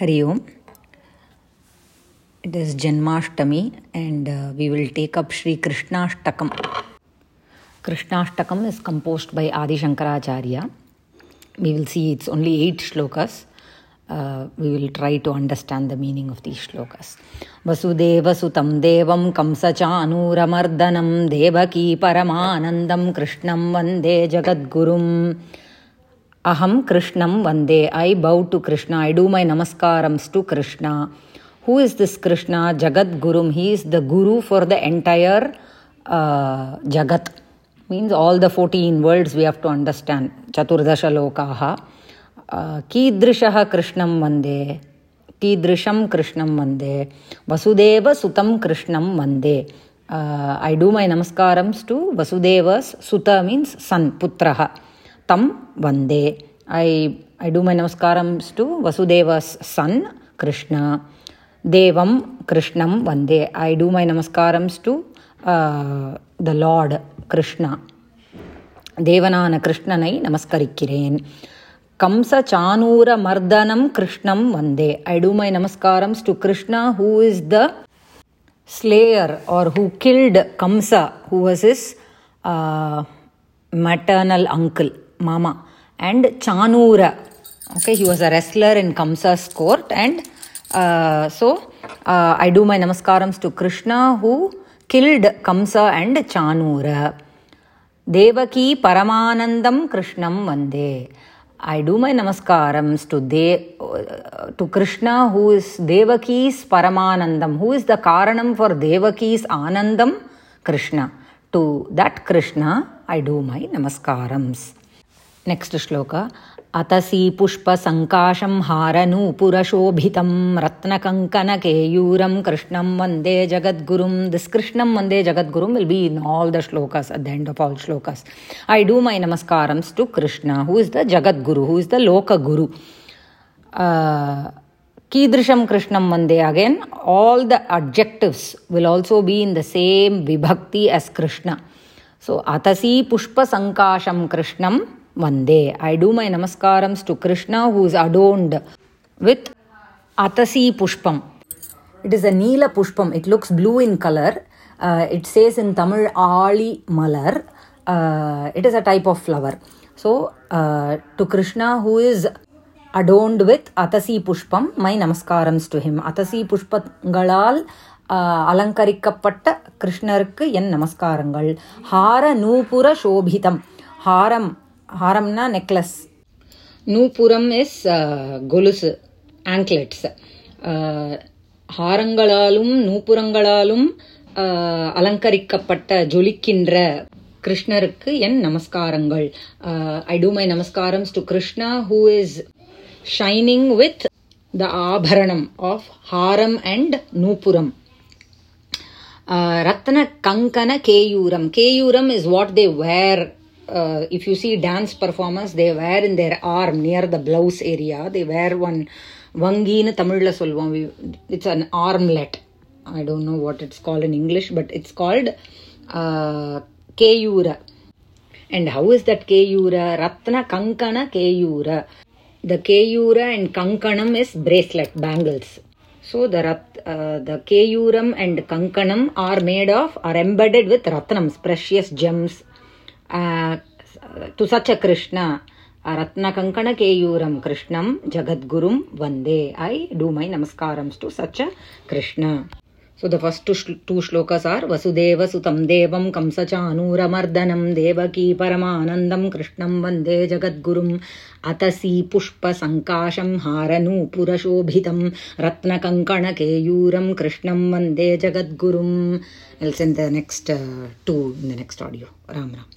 And uh, we will take up Sri Krishnashtakam. Krishnashtakam is composed by Adi Shankaracharya. We will see it's only eight shlokas. Uh, we will try to understand the meaning of these shlokas. Vasudeva sutam devam kamsachanuramardanam devaki paramanandam krishnam vande jagadgurum. Krishna. I do my namaskarams to Krishna. Who is this Krishna? Jagat Gurum. He is the Guru for the entire uh, Jagat. Means all the 14 worlds we have to understand. Chaturdasha Lokaha. Uh, Kidrishaha Krishnam Vande. Kidrisham Krishnam Vande. Vasudeva Sutam Krishnam Vande. Uh, I do my namaskarams to Vasudeva's Suta means son, Putraha. Tam Vande. I, I do my namaskarams to Vasudeva's son, Krishna. Devam Krishnam Vande. I do my namaskarams to uh, the Lord, Krishna. தேவனான கிருஷ்ணனை நமஸ்கரிக்கிறேன் கம்ச சானூர மர்தனம் கிருஷ்ணம் வந்தே ஐ do my namaskarams to Krishna who is the slayer or who killed Kamsa, who was his uh, maternal uncle, Mama, and Chanura. Okay, he was a wrestler in Kamsa's court, and uh, so uh, I do my namaskarams to Krishna who killed Kamsa and Chanura. Devaki Paramanandam Krishnam Vande. I do my namaskarams to De, uh, to Krishna who is Devaki's Paramanandam, who is the Karanam for Devaki's Anandam, Krishna. To that Krishna, I do my namaskarams. Next shloka. अतसी पुष्पसङ्काशं हारनूपुरशोभितं रत्नकङ्कनकेयूरं कृष्णं वन्दे जगद्गुरुं this कृष्णं वन्दे जगद्गुरुं will be in all the shlokas at the end of all shlokas I do my namaskarams to Krishna who is the Jagadguru who is the लोकगुरु कीदृशं कृष्णं वन्दे again all the objectives will also be in the same विभक्ति as Krishna so अतसी पुष्पसङ्काशं कृष्णं Vande. I do my namaskarams to Krishna who is adorned with Atasi Pushpam. It is a Neela Pushpam. It looks blue in color. Uh, it says in Tamil Ali Malar. Uh, it is a type of flower. So, uh, to Krishna who is adorned with Atasi Pushpam, my namaskarams to him. Atasi Pushpangalal அலங்கரிக்கப்பட்ட கிருஷ்ணருக்கு என் நமஸ்காரங்கள் ஹார நூபுர சோபிதம் ஹாரம் ஹாரம்னா necklace nupuram is uh, kolusu anklets uh, ஹாரங்களாலும் நூபுரங்களாலும் uh, அலங்கரிக்கப்பட்ட ஜொலிக்கின்ற கிருஷ்ணருக்கு என் நமஸ்காரங்கள். I do my namaskarams to Krishna who is shining with the ஆபரணம் ஆஃப் ஹாரம் அண்ட் நூபுரம். ரத்ன கங்கன கேயூரம். கேயூரம் is what they wear uh, if you see dance performance they wear in their arm near the blouse area they wear one வங்கின்னு தமிழில் சொல்லுவோம் it's an ஆர்ம்லெட் I don't know what it's called in English but it's called கேயூர and how is that கேயூர Ratna கங்கண கேயூர the கேயூர and கங்கணம் is bracelet bangles So the rat, uh, the Keyuram and Kankanam are made of, are embedded with Ratnams, precious gems. Uh, to such a Krishna, Ratna Kankana Keyuram Krishnam Jagadgurum Vande. I do my namaskarams to such a Krishna. So the first two, sh- two shlokas are Vasudeva Sutam Devam Kamsachanuramardanam Devaki Paramanandam Krishnam Vande Jagadgurum Atasi Pushpa Sankasham Haranu Purashobhitam Ratna Kankana Keyuram Krishnam Vande Jagadgurum. I'll send the next uh, two in the next audio. Ram Ram.